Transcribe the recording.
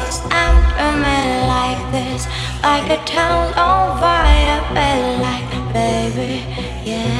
this. I'm dreaming like this, like a town on fire, baby, like baby, yeah.